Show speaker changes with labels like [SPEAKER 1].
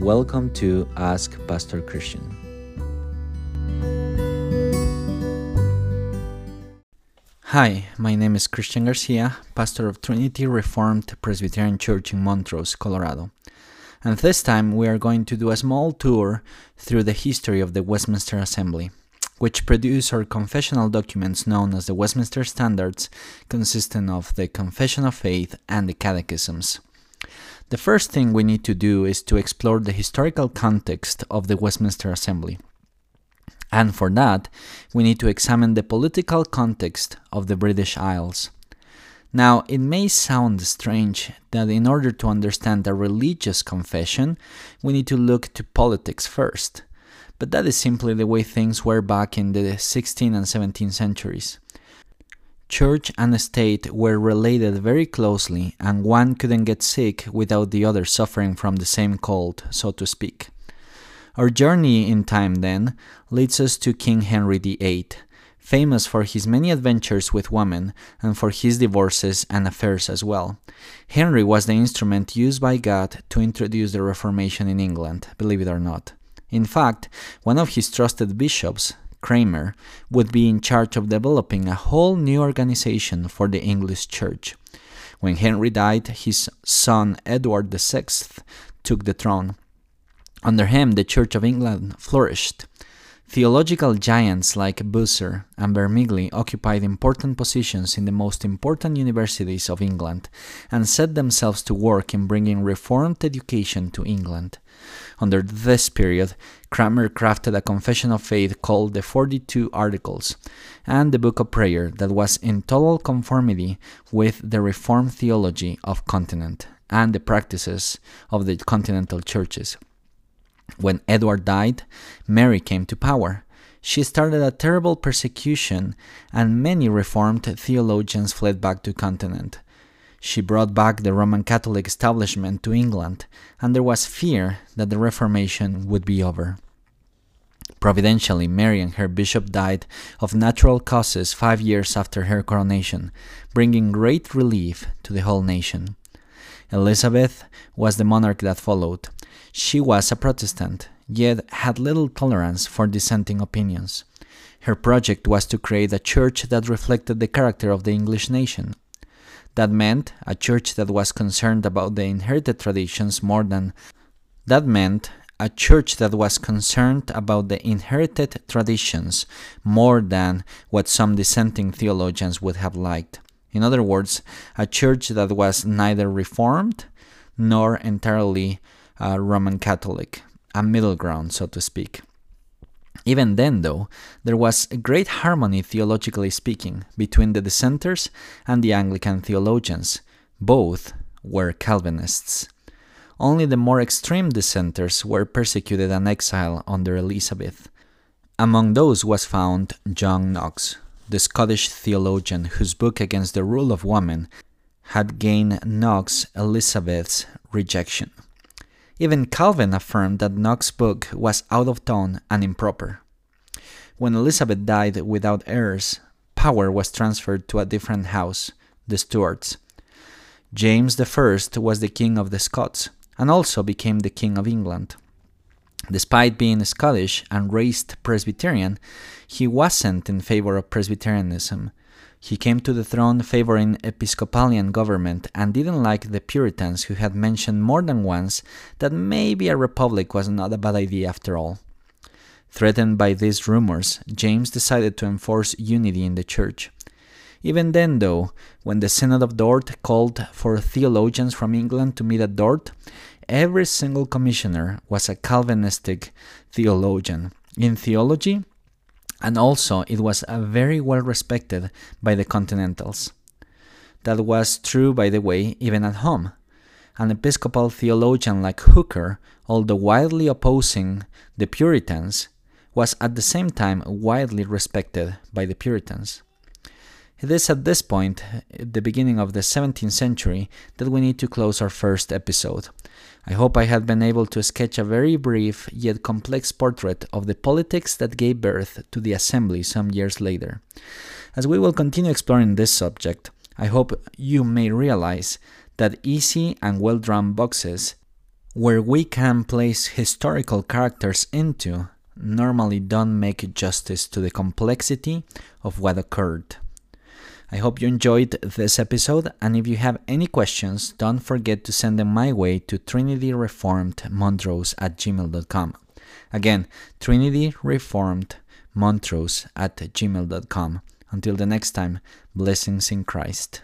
[SPEAKER 1] Welcome to Ask Pastor Cristian. Hi, my name is Cristian Garcia, pastor of Trinity Reformed Presbyterian Church in Montrose, Colorado. And this time we are going to do a small tour through the history of the Westminster Assembly, which produced our confessional documents known as the Westminster Standards, consisting of the Confession of Faith and the Catechisms. The first thing we need to do is to explore the historical context of the Westminster Assembly. And for that, we need to examine the political context of the British Isles. Now, it may sound strange that in order to understand a religious confession, we need to look to politics first, but that is simply the way things were back in the 16th and 17th centuries. Church and state were related very closely, and one couldn't get sick without the other suffering from the same cold, so to speak. Our journey in time, then, leads us to King Henry VIII, famous for his many adventures with women and for his divorces and affairs as well. Henry was the instrument used by God to introduce the Reformation in England, believe it or not. In fact, one of his trusted bishops, Cranmer, would be in charge of developing a whole new organization for the English Church. When Henry died, his son Edward VI took the throne. Under him, the Church of England flourished. Theological giants like Bucer and Vermigli occupied important positions in the most important universities of England and set themselves to work in bringing reformed education to England. Under this period, Cranmer crafted a confession of faith called the 42 Articles and the Book of Prayer that was in total conformity with the Reformed theology of continent and the practices of the continental churches. When Edward died, Mary came to power. She started a terrible persecution, and many Reformed theologians fled back to continent. She brought back the Roman Catholic establishment to England, and there was fear that the Reformation would be over. Providentially, Mary and her bishop died of natural causes five years after her coronation, bringing great relief to the whole nation. Elizabeth was the monarch that followed. She was a Protestant, yet had little tolerance for dissenting opinions. Her project was to create a church that reflected the character of the English nation. That meant a church that was concerned about the inherited traditions more than that meant a church that was concerned about the inherited traditions more than what some dissenting theologians would have liked. In other words, a church that was neither reformed nor entirely uh, Roman Catholic, a middle ground, so to speak. Even then, though, there was great harmony, theologically speaking, between the dissenters and the Anglican theologians. Both were Calvinists. Only the more extreme dissenters were persecuted and exiled under Elizabeth. Among those was found John Knox, the Scottish theologian whose book against the rule of woman had gained Knox Elizabeth's rejection. Even Calvin affirmed that Knox's book was out of tone and improper. When Elizabeth died without heirs, power was transferred to a different house, the Stuarts. James I was the king of the Scots and also became the king of England. Despite being Scottish and raised Presbyterian, he wasn't in favor of Presbyterianism, he came to the throne favoring Episcopalian government and didn't like the Puritans who had mentioned more than once that maybe a republic was not a bad idea after all. Threatened by these rumors, James decided to enforce unity in the church. Even then, though, when the Synod of Dort called for theologians from England to meet at Dort, every single commissioner was a Calvinistic theologian. In theology, and also it was very well respected by the Continentals. That was true, by the way, even at home. An Episcopal theologian like Hooker, although widely opposing the Puritans, was at the same time widely respected by the Puritans. It is at this point, the beginning of the 17th century, that we need to close our first episode. I hope I have been able to sketch a very brief yet complex portrait of the politics that gave birth to the assembly some years later. As we will continue exploring this subject, I hope you may realize that easy and well drawn boxes where we can place historical characters into normally don't make justice to the complexity of what occurred. I hope you enjoyed this episode, and if you have any questions, don't forget to send them my way to trinityreformedmontrose at gmail.com. Again, trinityreformedmontrose at gmail.com. Until the next time, blessings in Christ.